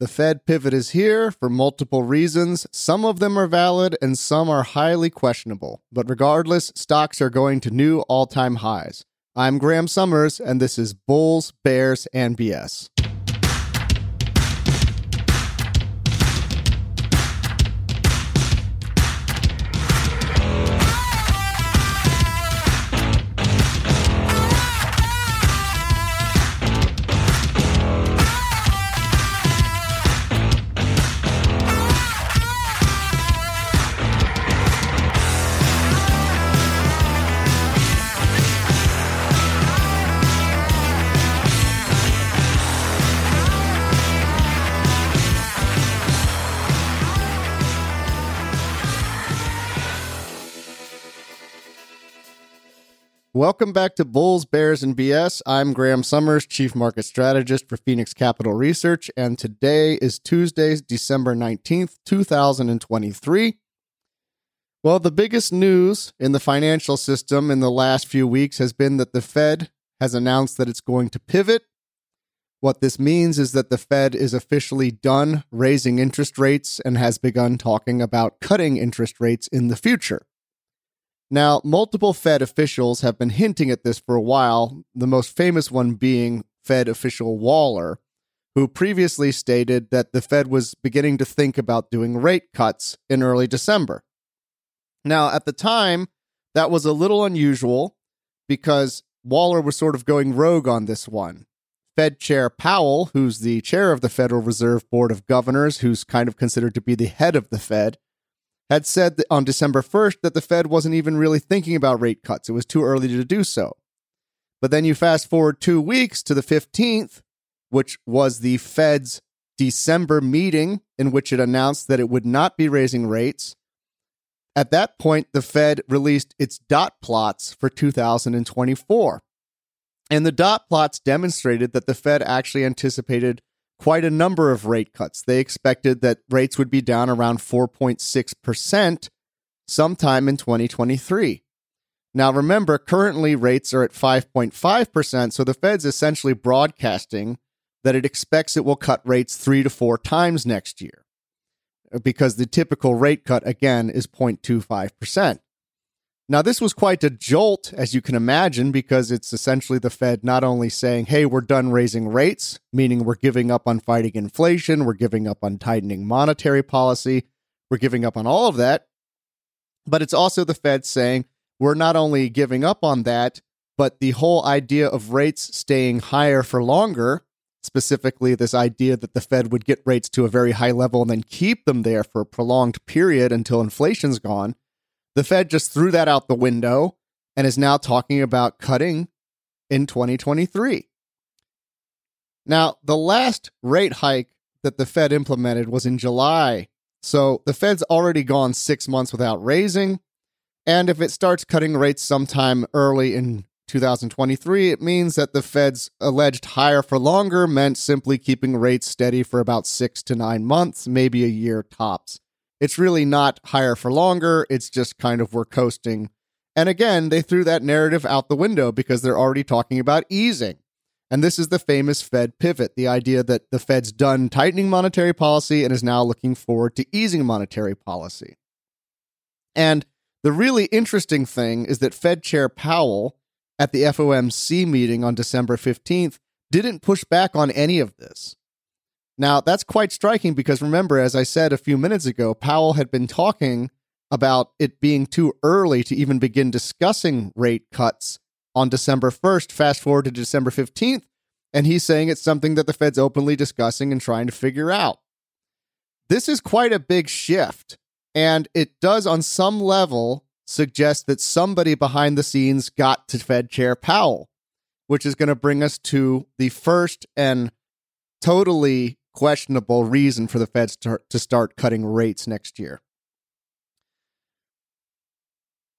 The Fed pivot is here for multiple reasons. Some of them are valid and some are highly questionable. But regardless, stocks are going to new all time highs. I'm Graham Summers, and this is Bulls, Bears, and BS. Welcome back to Bulls, Bears, and BS. I'm Graham Summers, Chief Market Strategist for Phoenix Capital Research, and today is Tuesday, December 19th, 2023. Well, the biggest news in the financial system in the last few weeks has been that the Fed has announced that it's going to pivot. What this means is that the Fed is officially done raising interest rates and has begun talking about cutting interest rates in the future. Now, multiple Fed officials have been hinting at this for a while, the most famous one being Fed official Waller, who previously stated that the Fed was beginning to think about doing rate cuts in early December. Now, at the time, that was a little unusual because Waller was sort of going rogue on this one. Fed Chair Powell, who's the chair of the Federal Reserve Board of Governors, who's kind of considered to be the head of the Fed, had said on December 1st that the Fed wasn't even really thinking about rate cuts. It was too early to do so. But then you fast forward two weeks to the 15th, which was the Fed's December meeting in which it announced that it would not be raising rates. At that point, the Fed released its dot plots for 2024. And the dot plots demonstrated that the Fed actually anticipated quite a number of rate cuts. They expected that rates would be down around 4.6% sometime in 2023. Now, remember, currently rates are at 5.5%, so the Fed's essentially broadcasting that it expects it will cut rates three to four times next year because the typical rate cut, again, is 0.25%. Now, this was quite a jolt, as you can imagine, because it's essentially the Fed not only saying, hey, we're done raising rates, meaning we're giving up on fighting inflation, we're giving up on tightening monetary policy, we're giving up on all of that, but it's also the Fed saying, we're not only giving up on that, but the whole idea of rates staying higher for longer, specifically this idea that the Fed would get rates to a very high level and then keep them there for a prolonged period until inflation's gone the Fed just threw that out the window and is now talking about cutting in 2023. Now, the last rate hike that the Fed implemented was in July. So the Fed's already gone six months without raising. And if it starts cutting rates sometime early in 2023, it means that the Fed's alleged higher for longer meant simply keeping rates steady for about six to nine months, maybe a year tops. It's really not higher for longer. It's just kind of we're coasting. And again, they threw that narrative out the window because they're already talking about easing. And this is the famous Fed pivot the idea that the Fed's done tightening monetary policy and is now looking forward to easing monetary policy. And the really interesting thing is that Fed Chair Powell at the FOMC meeting on December 15th didn't push back on any of this. Now, that's quite striking because remember, as I said a few minutes ago, Powell had been talking about it being too early to even begin discussing rate cuts on December 1st. Fast forward to December 15th, and he's saying it's something that the Fed's openly discussing and trying to figure out. This is quite a big shift, and it does, on some level, suggest that somebody behind the scenes got to Fed Chair Powell, which is going to bring us to the first and totally questionable reason for the Fed to start cutting rates next year.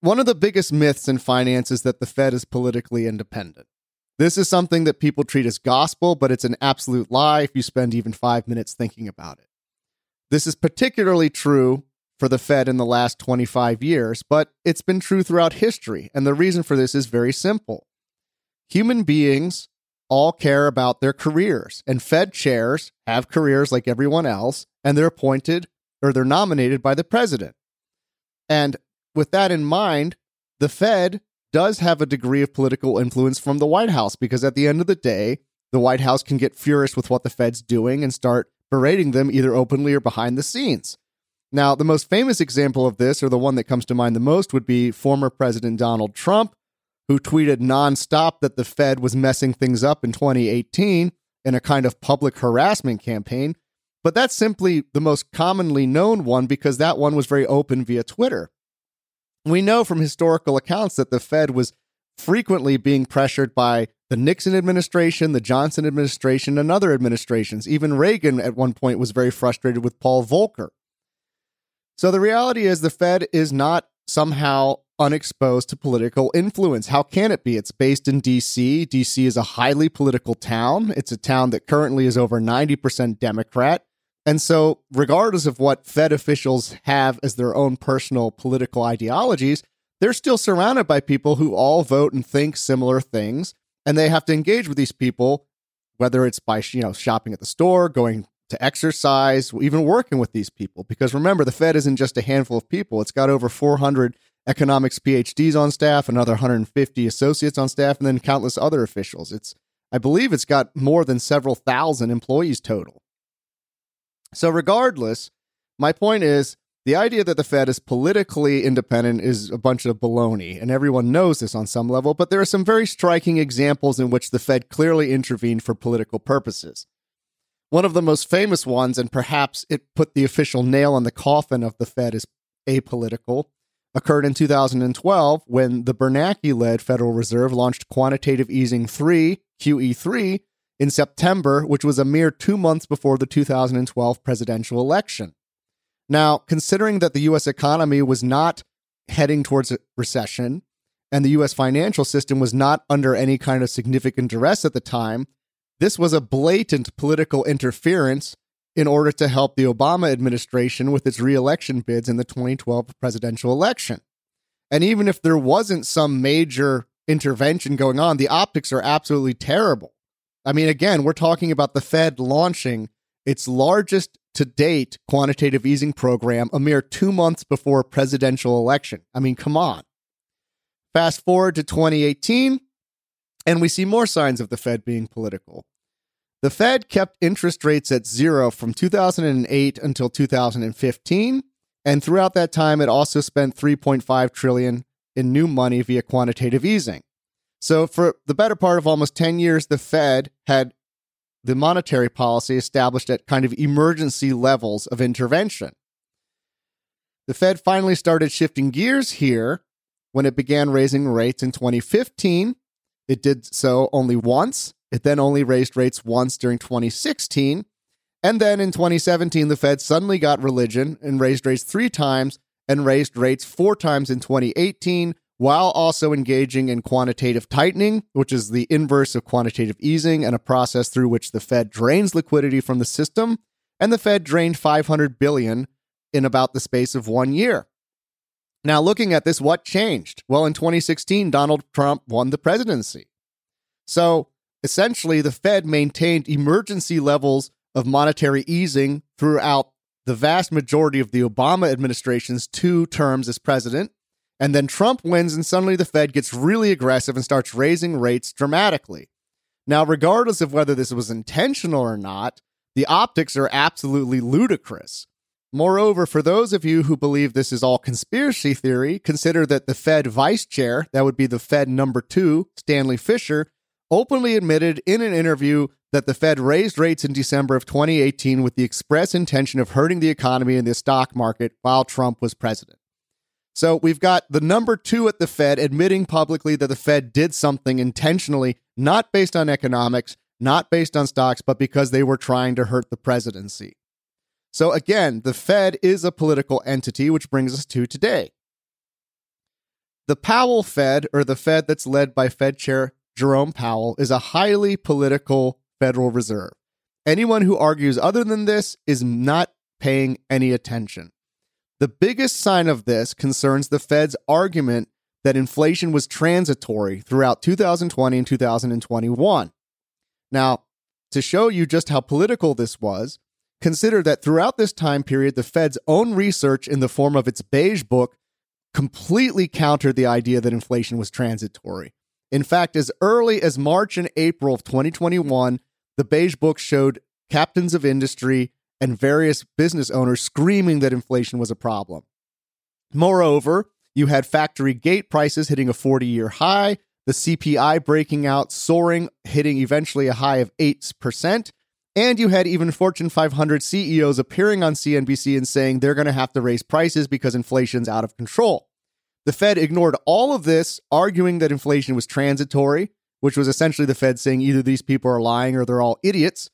One of the biggest myths in finance is that the Fed is politically independent. This is something that people treat as gospel, but it's an absolute lie if you spend even five minutes thinking about it. This is particularly true for the Fed in the last 25 years, but it's been true throughout history. And the reason for this is very simple. Human beings all care about their careers, and Fed chairs have careers like everyone else, and they're appointed or they're nominated by the president. And with that in mind, the Fed does have a degree of political influence from the White House because at the end of the day, the White House can get furious with what the Fed's doing and start berating them either openly or behind the scenes. Now, the most famous example of this, or the one that comes to mind the most, would be former President Donald Trump, who tweeted nonstop that the Fed was messing things up in 2018 in a kind of public harassment campaign. But that's simply the most commonly known one because that one was very open via Twitter. We know from historical accounts that the Fed was frequently being pressured by the Nixon administration, the Johnson administration, and other administrations. Even Reagan at one point was very frustrated with Paul Volcker. So the reality is the Fed is not somehow unexposed to political influence. How can it be? It's based in DC. DC is a highly political town. It's a town that currently is over 90% Democrat. And so, regardless of what Fed officials have as their own personal political ideologies, they're still surrounded by people who all vote and think similar things. And they have to engage with these people, whether it's by you know shopping at the store, going to exercise, even working with these people. Because remember, the Fed isn't just a handful of people; it's got over 400 economics PhDs on staff, another 150 associates on staff, and then countless other officials. It's, I believe, it's got more than several thousand employees total. So, regardless, my point is the idea that the Fed is politically independent is a bunch of baloney, and everyone knows this on some level, but there are some very striking examples in which the Fed clearly intervened for political purposes. One of the most famous ones, and perhaps it put the official nail on the coffin of the Fed as apolitical, occurred in 2012 when the Bernanke led Federal Reserve launched quantitative easing 3, QE3, in September, which was a mere two months before the 2012 presidential election. Now, considering that the U.S. economy was not heading towards a recession and the U.S. financial system was not under any kind of significant duress at the time, this was a blatant political interference in order to help the Obama administration with its reelection bids in the 2012 presidential election. And even if there wasn't some major intervention going on, the optics are absolutely terrible. I mean, again, we're talking about the Fed launching its largest to date quantitative easing program a mere two months before a presidential election. I mean, come on. Fast forward to 2018, and we see more signs of the Fed being political. The Fed kept interest rates at zero from 2008 until 2015, and throughout that time it also spent 3.5 trillion in new money via quantitative easing. So for the better part of almost 10 years the Fed had the monetary policy established at kind of emergency levels of intervention. The Fed finally started shifting gears here when it began raising rates in 2015. It did so only once it then only raised rates once during 2016. And then in 2017, the Fed suddenly got religion and raised rates three times and raised rates four times in 2018, while also engaging in quantitative tightening, which is the inverse of quantitative easing and a process through which the Fed drains liquidity from the system. And the Fed drained 500 billion in about the space of one year. Now, looking at this, what changed? Well, in 2016, Donald Trump won the presidency. So Essentially, the Fed maintained emergency levels of monetary easing throughout the vast majority of the Obama administration's two terms as president. And then Trump wins, and suddenly the Fed gets really aggressive and starts raising rates dramatically. Now, regardless of whether this was intentional or not, the optics are absolutely ludicrous. Moreover, for those of you who believe this is all conspiracy theory, consider that the Fed vice chair, that would be the Fed number two, Stanley Fischer, openly admitted in an interview that the Fed raised rates in December of 2018 with the express intention of hurting the economy and the stock market while Trump was president. So we've got the number two at the Fed admitting publicly that the Fed did something intentionally, not based on economics, not based on stocks, but because they were trying to hurt the presidency. So again, the Fed is a political entity, which brings us to today. The Powell Fed, or the Fed that's led by Fed Chair Jerome Powell is a highly political Federal Reserve. Anyone who argues other than this is not paying any attention. The biggest sign of this concerns the Fed's argument that inflation was transitory throughout 2020 and 2021. Now, to show you just how political this was, consider that throughout this time period, the Fed's own research in the form of its beige book completely countered the idea that inflation was transitory. In fact, as early as March and April of 2021, the beige book showed captains of industry and various business owners screaming that inflation was a problem. Moreover, you had factory gate prices hitting a 40 year high, the CPI breaking out, soaring, hitting eventually a high of 8%. And you had even Fortune 500 CEOs appearing on CNBC and saying they're going to have to raise prices because inflation's out of control. The Fed ignored all of this, arguing that inflation was transitory, which was essentially the Fed saying either these people are lying or they're all idiots.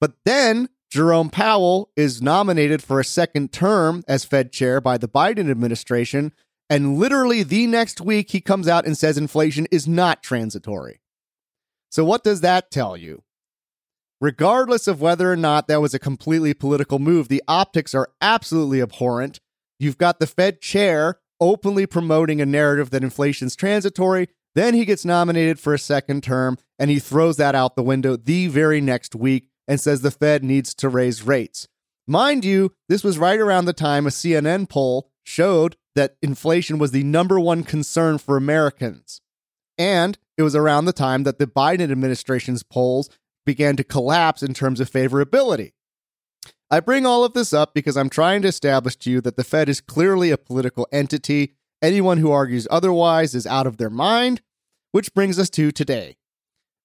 But then Jerome Powell is nominated for a second term as Fed chair by the Biden administration. And literally the next week, he comes out and says inflation is not transitory. So, what does that tell you? Regardless of whether or not that was a completely political move, the optics are absolutely abhorrent. You've got the Fed chair openly promoting a narrative that inflation's transitory. Then he gets nominated for a second term and he throws that out the window the very next week and says the Fed needs to raise rates. Mind you, this was right around the time a CNN poll showed that inflation was the number one concern for Americans. And it was around the time that the Biden administration's polls began to collapse in terms of favorability. I bring all of this up because I'm trying to establish to you that the Fed is clearly a political entity. Anyone who argues otherwise is out of their mind, which brings us to today.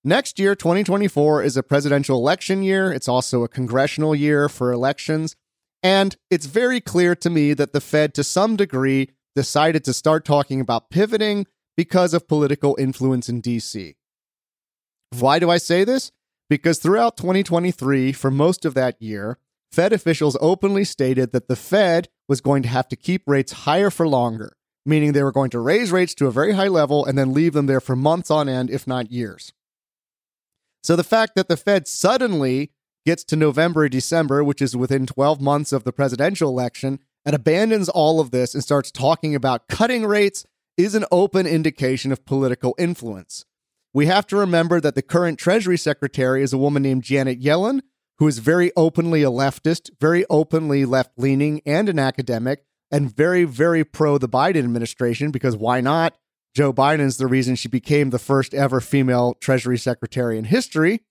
Next year, 2024, is a presidential election year. It's also a congressional year for elections. And it's very clear to me that the Fed, to some degree, decided to start talking about pivoting because of political influence in DC. Why do I say this? Because throughout 2023, for most of that year, Fed officials openly stated that the Fed was going to have to keep rates higher for longer, meaning they were going to raise rates to a very high level and then leave them there for months on end, if not years. So the fact that the Fed suddenly gets to November December, which is within 12 months of the presidential election, and abandons all of this and starts talking about cutting rates is an open indication of political influence. We have to remember that the current Treasury Secretary is a woman named Janet Yellen, who is very openly a leftist, very openly left leaning, and an academic, and very, very pro the Biden administration because why not? Joe Biden is the reason she became the first ever female Treasury Secretary in history.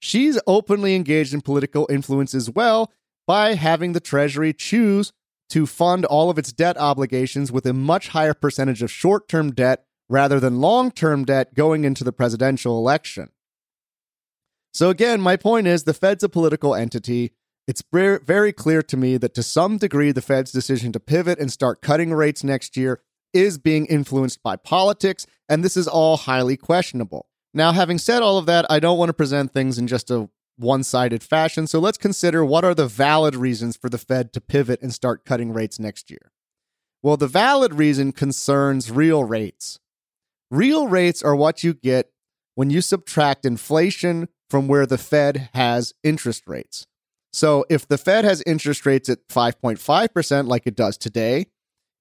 She's openly engaged in political influence as well by having the Treasury choose to fund all of its debt obligations with a much higher percentage of short term debt rather than long term debt going into the presidential election. So, again, my point is the Fed's a political entity. It's very clear to me that to some degree, the Fed's decision to pivot and start cutting rates next year is being influenced by politics, and this is all highly questionable. Now, having said all of that, I don't want to present things in just a one sided fashion, so let's consider what are the valid reasons for the Fed to pivot and start cutting rates next year. Well, the valid reason concerns real rates. Real rates are what you get when you subtract inflation from where the Fed has interest rates. So if the Fed has interest rates at 5.5%, like it does today,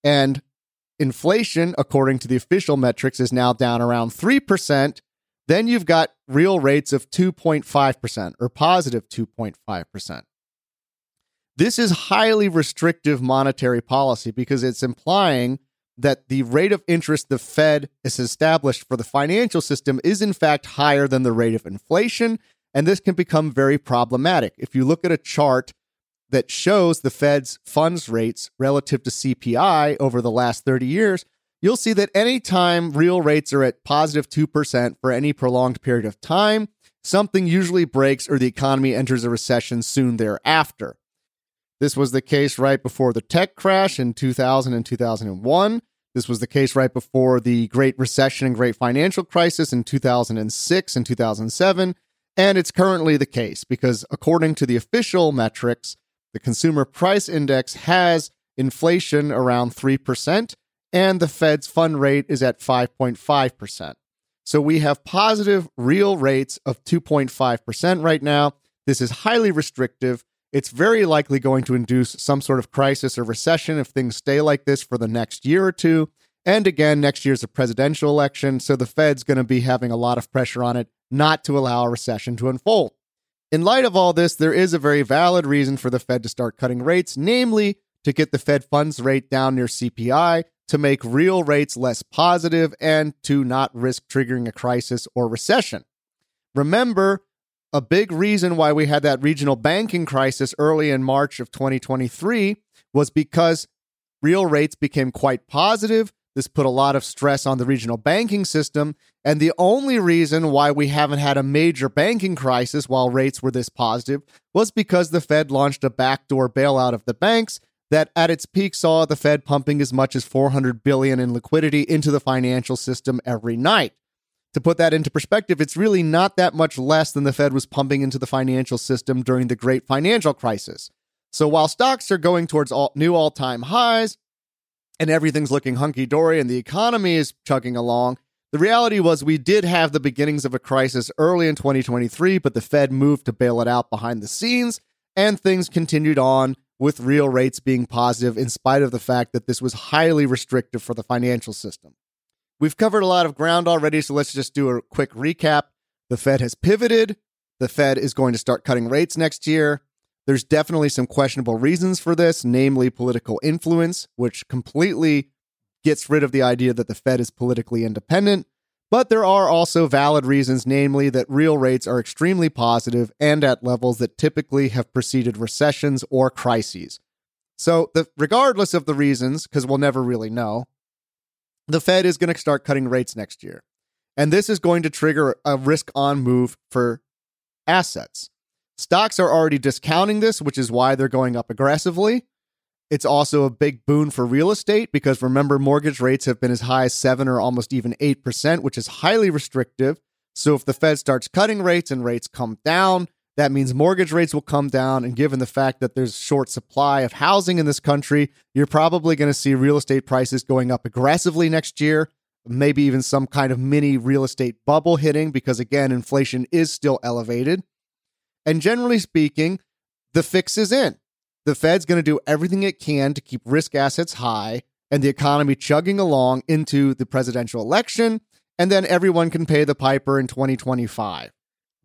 and inflation, according to the official metrics, is now down around 3%, then you've got real rates of 2.5% or positive 2.5%. This is highly restrictive monetary policy because it's implying that the rate of interest the Fed has established for the financial system is in fact higher than the rate of inflation. And this can become very problematic. If you look at a chart that shows the Fed's funds rates relative to CPI over the last 30 years, you'll see that anytime real rates are at positive 2% for any prolonged period of time, something usually breaks or the economy enters a recession soon thereafter. This was the case right before the tech crash in 2000 and 2001. This was the case right before the Great Recession and Great Financial Crisis in 2006 and 2007. And it's currently the case because, according to the official metrics, the Consumer Price Index has inflation around 3%, and the Fed's fund rate is at 5.5%. So we have positive real rates of 2.5% right now. This is highly restrictive it's very likely going to induce some sort of crisis or recession if things stay like this for the next year or two. And again, next year's a presidential election, so the Fed's going to be having a lot of pressure on it not to allow a recession to unfold. In light of all this, there is a very valid reason for the Fed to start cutting rates, namely to get the Fed funds rate down near CPI, to make real rates less positive, and to not risk triggering a crisis or recession. Remember, a big reason why we had that regional banking crisis early in March of 2023 was because real rates became quite positive. This put a lot of stress on the regional banking system. And the only reason why we haven't had a major banking crisis while rates were this positive was because the Fed launched a backdoor bailout of the banks that at its peak saw the Fed pumping as much as 400 billion in liquidity into the financial system every night. To put that into perspective, it's really not that much less than the Fed was pumping into the financial system during the great financial crisis. So while stocks are going towards all, new all time highs and everything's looking hunky dory and the economy is chugging along, the reality was we did have the beginnings of a crisis early in 2023, but the Fed moved to bail it out behind the scenes, and things continued on with real rates being positive in spite of the fact that this was highly restrictive for the financial system. We've covered a lot of ground already, so let's just do a quick recap. The Fed has pivoted. The Fed is going to start cutting rates next year. There's definitely some questionable reasons for this, namely political influence, which completely gets rid of the idea that the Fed is politically independent. But there are also valid reasons, namely that real rates are extremely positive and at levels that typically have preceded recessions or crises. So, the, regardless of the reasons, because we'll never really know, the Fed is going to start cutting rates next year. And this is going to trigger a risk on move for assets. Stocks are already discounting this, which is why they're going up aggressively. It's also a big boon for real estate because remember, mortgage rates have been as high as 7 or almost even 8%, which is highly restrictive. So if the Fed starts cutting rates and rates come down, that means mortgage rates will come down. And given the fact that there's short supply of housing in this country, you're probably going to see real estate prices going up aggressively next year. Maybe even some kind of mini real estate bubble hitting because, again, inflation is still elevated. And generally speaking, the fix is in. The Fed's going to do everything it can to keep risk assets high and the economy chugging along into the presidential election, and then everyone can pay the piper in 2025.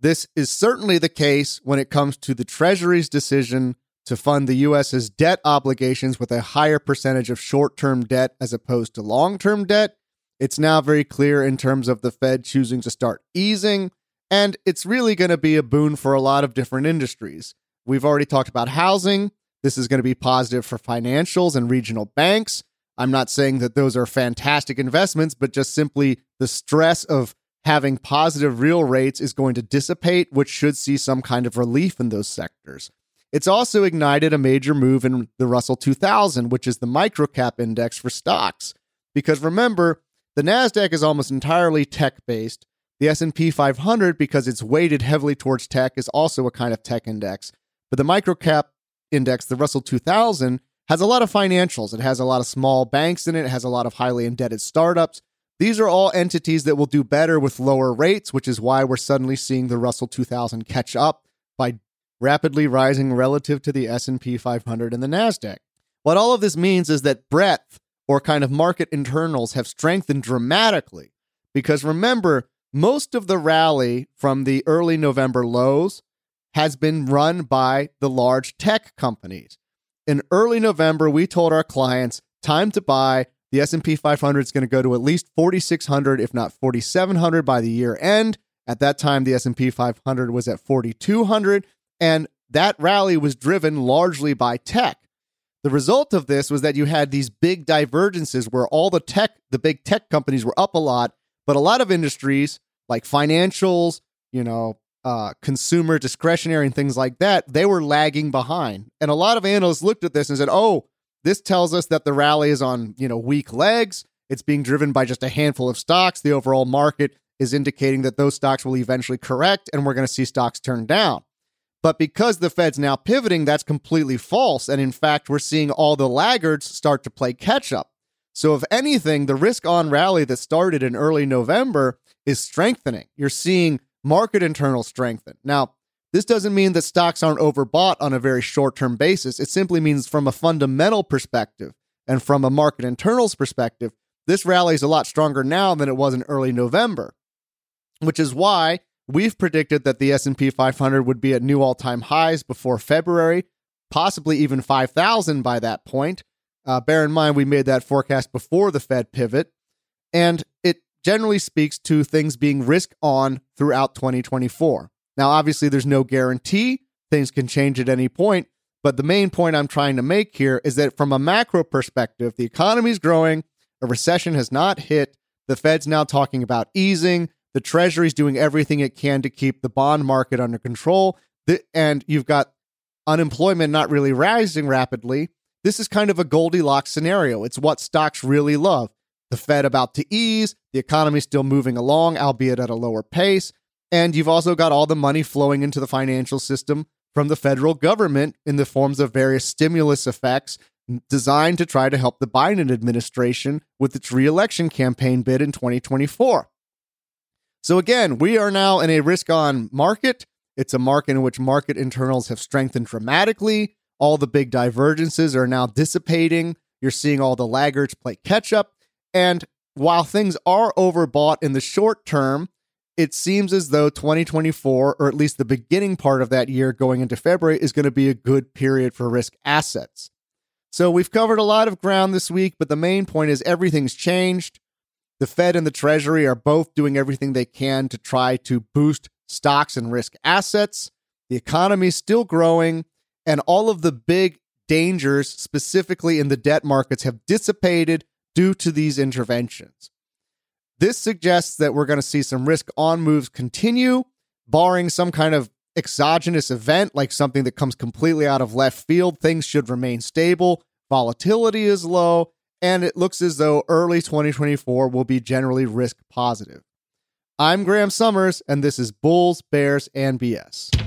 This is certainly the case when it comes to the Treasury's decision to fund the U.S.'s debt obligations with a higher percentage of short term debt as opposed to long term debt. It's now very clear in terms of the Fed choosing to start easing, and it's really going to be a boon for a lot of different industries. We've already talked about housing. This is going to be positive for financials and regional banks. I'm not saying that those are fantastic investments, but just simply the stress of having positive real rates is going to dissipate, which should see some kind of relief in those sectors. It's also ignited a major move in the Russell 2000, which is the microcap index for stocks. Because remember, the Nasdaq is almost entirely tech-based. The S&P 500 because it's weighted heavily towards tech is also a kind of tech index. But the microcap index, the Russell 2000, has a lot of financials. It has a lot of small banks in it, it has a lot of highly indebted startups. These are all entities that will do better with lower rates, which is why we're suddenly seeing the Russell 2000 catch up by rapidly rising relative to the S&P 500 and the Nasdaq. What all of this means is that breadth or kind of market internals have strengthened dramatically because remember, most of the rally from the early November lows has been run by the large tech companies. In early November, we told our clients, time to buy. The S&P 500 is going to go to at least 4600 if not 4700 by the year end. At that time the S&P 500 was at 4200 and that rally was driven largely by tech. The result of this was that you had these big divergences where all the tech, the big tech companies were up a lot, but a lot of industries like financials, you know, uh, consumer discretionary and things like that, they were lagging behind. And a lot of analysts looked at this and said, "Oh, this tells us that the rally is on you know weak legs. It's being driven by just a handful of stocks. The overall market is indicating that those stocks will eventually correct, and we're going to see stocks turn down." But because the Fed's now pivoting, that's completely false. And in fact, we're seeing all the laggards start to play catch up. So, if anything, the risk on rally that started in early November is strengthening. You're seeing market internal strengthen. Now, this doesn't mean that stocks aren't overbought on a very short term basis. It simply means from a fundamental perspective and from a market internals perspective, this rally is a lot stronger now than it was in early November, which is why we've predicted that the S&P 500 would be at new all-time highs before February, possibly even 5,000 by that point. Uh, bear in mind, we made that forecast before the Fed pivot, and it generally speaks to things being risk on throughout 2024. Now, obviously, there's no guarantee. Things can change at any point. But the main point I'm trying to make here is that from a macro perspective, the economy is growing, a recession has not hit, the Fed's now talking about easing, the Treasury's doing everything it can to keep the bond market under control, and you've got unemployment not really rising rapidly. This is kind of a Goldilocks scenario. It's what stocks really love. The Fed about to ease, the economy still moving along, albeit at a lower pace. And you've also got all the money flowing into the financial system from the federal government in the forms of various stimulus effects designed to try to help the Biden administration with its reelection campaign bid in 2024. So, again, we are now in a risk on market. It's a market in which market internals have strengthened dramatically. All the big divergences are now dissipating. You're seeing all the laggards play catch up. And while things are overbought in the short term, it seems as though 2024, or at least the beginning part of that year going into February, is going to be a good period for risk assets. So we've covered a lot of ground this week, but the main point is everything's changed. The Fed and the Treasury are both doing everything they can to try to boost stocks and risk assets. The economy is still growing, and all of the big dangers, specifically in the debt markets, have dissipated due to these interventions. This suggests that we're going to see some risk on moves continue, barring some kind of exogenous event like something that comes completely out of left field. Things should remain stable. Volatility is low, and it looks as though early 2024 will be generally risk positive. I'm Graham Summers, and this is Bulls, Bears, and BS.